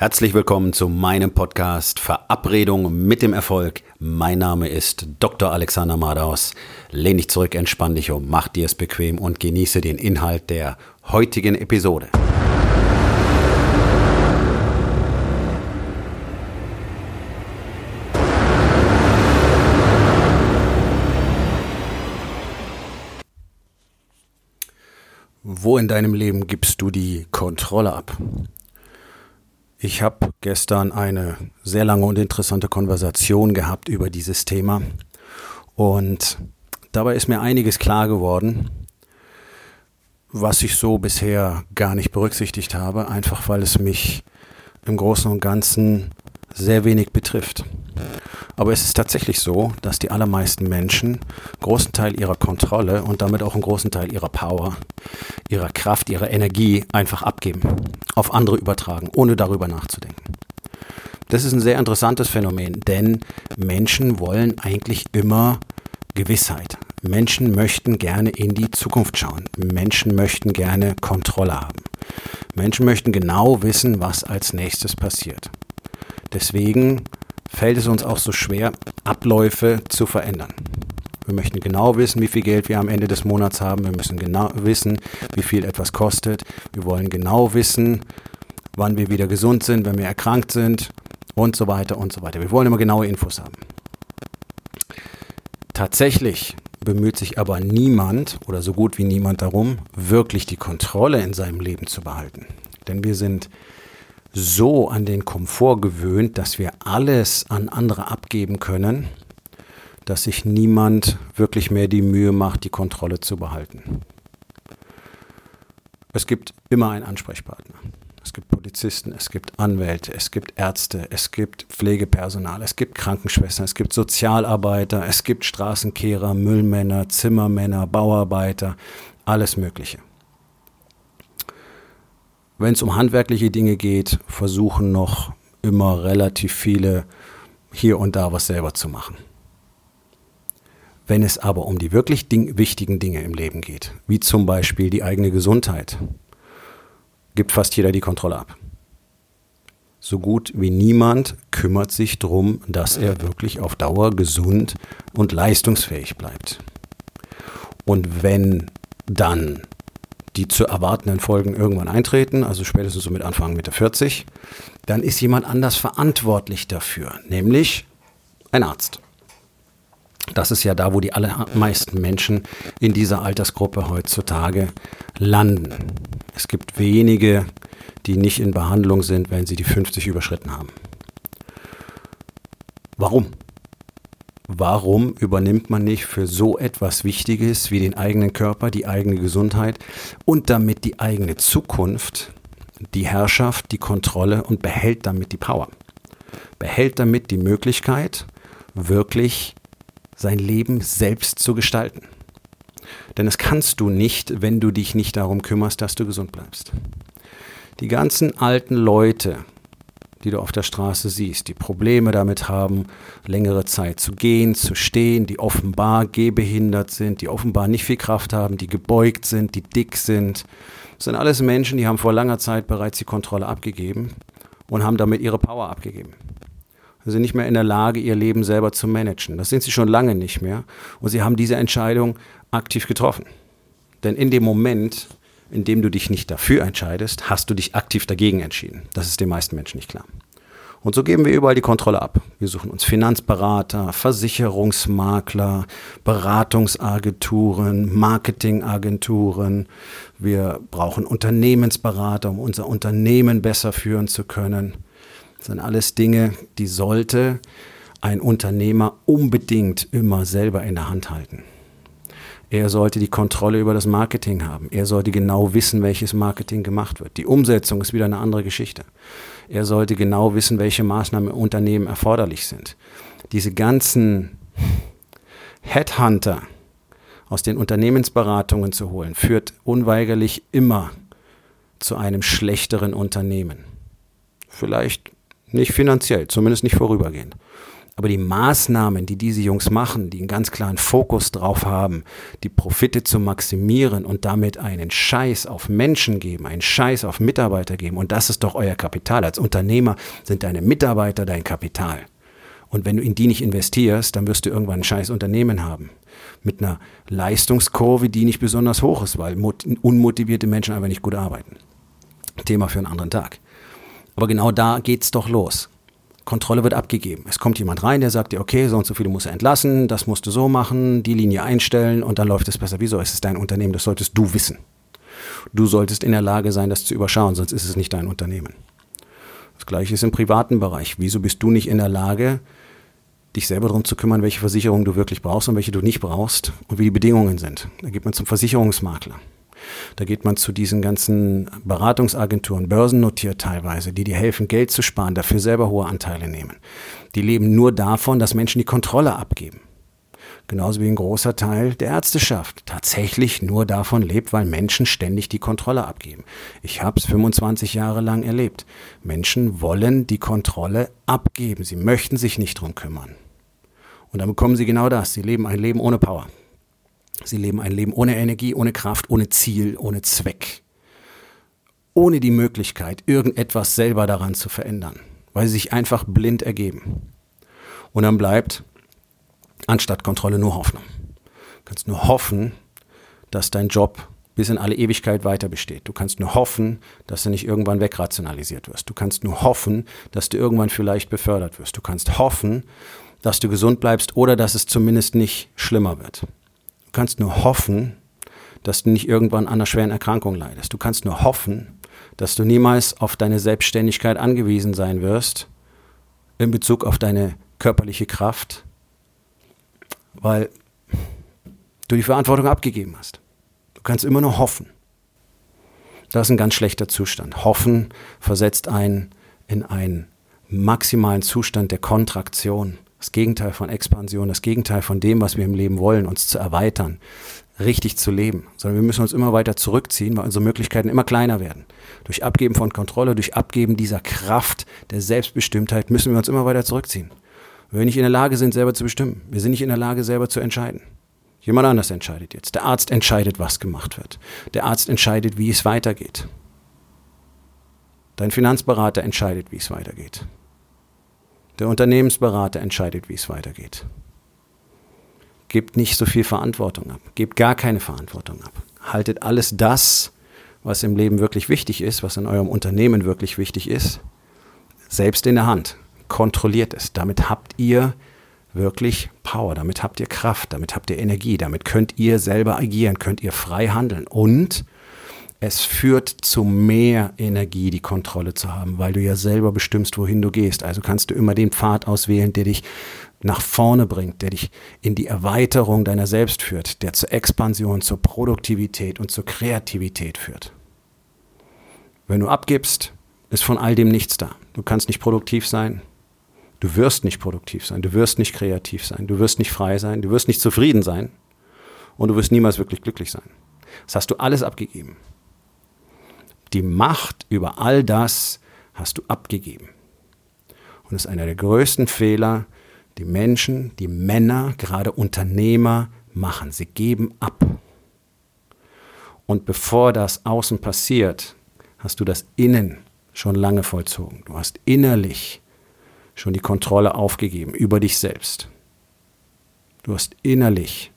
Herzlich willkommen zu meinem Podcast Verabredung mit dem Erfolg. Mein Name ist Dr. Alexander Madaus. Lehn dich zurück, entspann dich um, mach dir es bequem und genieße den Inhalt der heutigen Episode. Wo in deinem Leben gibst du die Kontrolle ab? Ich habe gestern eine sehr lange und interessante Konversation gehabt über dieses Thema und dabei ist mir einiges klar geworden, was ich so bisher gar nicht berücksichtigt habe, einfach weil es mich im Großen und Ganzen sehr wenig betrifft. Aber es ist tatsächlich so, dass die allermeisten Menschen großen Teil ihrer Kontrolle und damit auch einen großen Teil ihrer Power, ihrer Kraft, ihrer Energie einfach abgeben, auf andere übertragen, ohne darüber nachzudenken. Das ist ein sehr interessantes Phänomen, denn Menschen wollen eigentlich immer Gewissheit. Menschen möchten gerne in die Zukunft schauen. Menschen möchten gerne Kontrolle haben. Menschen möchten genau wissen, was als nächstes passiert. Deswegen fällt es uns auch so schwer, Abläufe zu verändern. Wir möchten genau wissen, wie viel Geld wir am Ende des Monats haben. Wir müssen genau wissen, wie viel etwas kostet. Wir wollen genau wissen, wann wir wieder gesund sind, wenn wir erkrankt sind und so weiter und so weiter. Wir wollen immer genaue Infos haben. Tatsächlich bemüht sich aber niemand oder so gut wie niemand darum, wirklich die Kontrolle in seinem Leben zu behalten. Denn wir sind so an den Komfort gewöhnt, dass wir alles an andere abgeben können, dass sich niemand wirklich mehr die Mühe macht, die Kontrolle zu behalten. Es gibt immer einen Ansprechpartner. Es gibt Polizisten, es gibt Anwälte, es gibt Ärzte, es gibt Pflegepersonal, es gibt Krankenschwestern, es gibt Sozialarbeiter, es gibt Straßenkehrer, Müllmänner, Zimmermänner, Bauarbeiter, alles Mögliche. Wenn es um handwerkliche Dinge geht, versuchen noch immer relativ viele hier und da was selber zu machen. Wenn es aber um die wirklich ding wichtigen Dinge im Leben geht, wie zum Beispiel die eigene Gesundheit, gibt fast jeder die Kontrolle ab. So gut wie niemand kümmert sich darum, dass er wirklich auf Dauer gesund und leistungsfähig bleibt. Und wenn dann die zu erwartenden Folgen irgendwann eintreten, also spätestens so mit Anfang Mitte 40, dann ist jemand anders verantwortlich dafür, nämlich ein Arzt. Das ist ja da, wo die allermeisten Menschen in dieser Altersgruppe heutzutage landen. Es gibt wenige, die nicht in Behandlung sind, wenn sie die 50 überschritten haben. Warum? Warum übernimmt man nicht für so etwas Wichtiges wie den eigenen Körper, die eigene Gesundheit und damit die eigene Zukunft die Herrschaft, die Kontrolle und behält damit die Power? Behält damit die Möglichkeit, wirklich sein Leben selbst zu gestalten. Denn das kannst du nicht, wenn du dich nicht darum kümmerst, dass du gesund bleibst. Die ganzen alten Leute, die du auf der Straße siehst, die Probleme damit haben, längere Zeit zu gehen, zu stehen, die offenbar gehbehindert sind, die offenbar nicht viel Kraft haben, die gebeugt sind, die dick sind. Das sind alles Menschen, die haben vor langer Zeit bereits die Kontrolle abgegeben und haben damit ihre Power abgegeben. Sie sind nicht mehr in der Lage, ihr Leben selber zu managen. Das sind sie schon lange nicht mehr. Und sie haben diese Entscheidung aktiv getroffen. Denn in dem Moment, indem du dich nicht dafür entscheidest, hast du dich aktiv dagegen entschieden. Das ist den meisten Menschen nicht klar. Und so geben wir überall die Kontrolle ab. Wir suchen uns Finanzberater, Versicherungsmakler, Beratungsagenturen, Marketingagenturen. Wir brauchen Unternehmensberater, um unser Unternehmen besser führen zu können. Das sind alles Dinge, die sollte ein Unternehmer unbedingt immer selber in der Hand halten. Er sollte die Kontrolle über das Marketing haben. Er sollte genau wissen, welches Marketing gemacht wird. Die Umsetzung ist wieder eine andere Geschichte. Er sollte genau wissen, welche Maßnahmen im Unternehmen erforderlich sind. Diese ganzen Headhunter aus den Unternehmensberatungen zu holen, führt unweigerlich immer zu einem schlechteren Unternehmen. Vielleicht nicht finanziell, zumindest nicht vorübergehend. Aber die Maßnahmen, die diese Jungs machen, die einen ganz klaren Fokus drauf haben, die Profite zu maximieren und damit einen Scheiß auf Menschen geben, einen Scheiß auf Mitarbeiter geben, und das ist doch euer Kapital. Als Unternehmer sind deine Mitarbeiter dein Kapital. Und wenn du in die nicht investierst, dann wirst du irgendwann ein scheiß Unternehmen haben. Mit einer Leistungskurve, die nicht besonders hoch ist, weil unmotivierte Menschen einfach nicht gut arbeiten. Thema für einen anderen Tag. Aber genau da geht's doch los. Kontrolle wird abgegeben. Es kommt jemand rein, der sagt dir, okay, so und so viele muss er entlassen, das musst du so machen, die Linie einstellen und dann läuft es besser. Wieso? Es ist dein Unternehmen, das solltest du wissen. Du solltest in der Lage sein, das zu überschauen, sonst ist es nicht dein Unternehmen. Das gleiche ist im privaten Bereich. Wieso bist du nicht in der Lage, dich selber darum zu kümmern, welche Versicherungen du wirklich brauchst und welche du nicht brauchst und wie die Bedingungen sind? Da geht man zum Versicherungsmakler. Da geht man zu diesen ganzen Beratungsagenturen, börsennotiert teilweise, die dir helfen, Geld zu sparen, dafür selber hohe Anteile nehmen. Die leben nur davon, dass Menschen die Kontrolle abgeben. Genauso wie ein großer Teil der Ärzteschaft tatsächlich nur davon lebt, weil Menschen ständig die Kontrolle abgeben. Ich habe es 25 Jahre lang erlebt. Menschen wollen die Kontrolle abgeben. Sie möchten sich nicht drum kümmern. Und dann bekommen sie genau das. Sie leben ein Leben ohne Power. Sie leben ein Leben ohne Energie, ohne Kraft, ohne Ziel, ohne Zweck. Ohne die Möglichkeit, irgendetwas selber daran zu verändern, weil sie sich einfach blind ergeben. Und dann bleibt anstatt Kontrolle nur Hoffnung. Du kannst nur hoffen, dass dein Job bis in alle Ewigkeit weiter besteht. Du kannst nur hoffen, dass du nicht irgendwann wegrationalisiert wirst. Du kannst nur hoffen, dass du irgendwann vielleicht befördert wirst. Du kannst hoffen, dass du gesund bleibst oder dass es zumindest nicht schlimmer wird. Du kannst nur hoffen, dass du nicht irgendwann an einer schweren Erkrankung leidest. Du kannst nur hoffen, dass du niemals auf deine Selbstständigkeit angewiesen sein wirst in Bezug auf deine körperliche Kraft, weil du die Verantwortung abgegeben hast. Du kannst immer nur hoffen. Das ist ein ganz schlechter Zustand. Hoffen versetzt einen in einen maximalen Zustand der Kontraktion das Gegenteil von Expansion, das Gegenteil von dem, was wir im Leben wollen, uns zu erweitern, richtig zu leben, sondern wir müssen uns immer weiter zurückziehen, weil unsere Möglichkeiten immer kleiner werden. Durch Abgeben von Kontrolle, durch Abgeben dieser Kraft der Selbstbestimmtheit müssen wir uns immer weiter zurückziehen. Weil wir nicht in der Lage sind, selber zu bestimmen. Wir sind nicht in der Lage, selber zu entscheiden. Jemand anders entscheidet jetzt. Der Arzt entscheidet, was gemacht wird. Der Arzt entscheidet, wie es weitergeht. Dein Finanzberater entscheidet, wie es weitergeht. Der Unternehmensberater entscheidet, wie es weitergeht. Gebt nicht so viel Verantwortung ab. Gebt gar keine Verantwortung ab. Haltet alles das, was im Leben wirklich wichtig ist, was in eurem Unternehmen wirklich wichtig ist, selbst in der Hand. Kontrolliert es. Damit habt ihr wirklich Power, damit habt ihr Kraft, damit habt ihr Energie, damit könnt ihr selber agieren, könnt ihr frei handeln und es führt zu mehr Energie, die Kontrolle zu haben, weil du ja selber bestimmst, wohin du gehst. Also kannst du immer den Pfad auswählen, der dich nach vorne bringt, der dich in die Erweiterung deiner selbst führt, der zur Expansion, zur Produktivität und zur Kreativität führt. Wenn du abgibst, ist von all dem nichts da. Du kannst nicht produktiv sein, du wirst nicht produktiv sein, du wirst nicht kreativ sein, du wirst nicht frei sein, du wirst nicht zufrieden sein und du wirst niemals wirklich glücklich sein. Das hast du alles abgegeben. Die Macht über all das hast du abgegeben. Und das ist einer der größten Fehler, die Menschen, die Männer, gerade Unternehmer machen. Sie geben ab. Und bevor das außen passiert, hast du das innen schon lange vollzogen. Du hast innerlich schon die Kontrolle aufgegeben über dich selbst. Du hast innerlich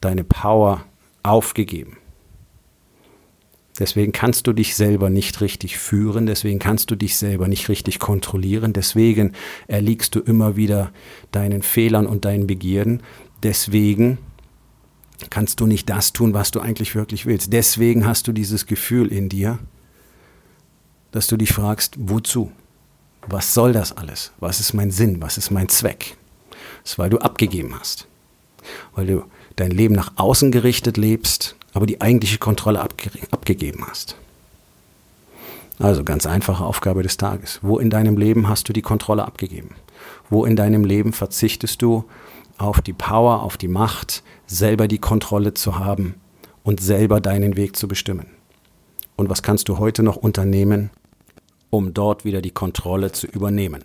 deine Power aufgegeben. Deswegen kannst du dich selber nicht richtig führen, deswegen kannst du dich selber nicht richtig kontrollieren, deswegen erliegst du immer wieder deinen Fehlern und deinen Begierden, deswegen kannst du nicht das tun, was du eigentlich wirklich willst. Deswegen hast du dieses Gefühl in dir, dass du dich fragst, wozu? Was soll das alles? Was ist mein Sinn? Was ist mein Zweck? Das ist, weil du abgegeben hast. Weil du dein Leben nach außen gerichtet lebst aber die eigentliche Kontrolle abge abgegeben hast. Also ganz einfache Aufgabe des Tages. Wo in deinem Leben hast du die Kontrolle abgegeben? Wo in deinem Leben verzichtest du auf die Power, auf die Macht, selber die Kontrolle zu haben und selber deinen Weg zu bestimmen? Und was kannst du heute noch unternehmen, um dort wieder die Kontrolle zu übernehmen?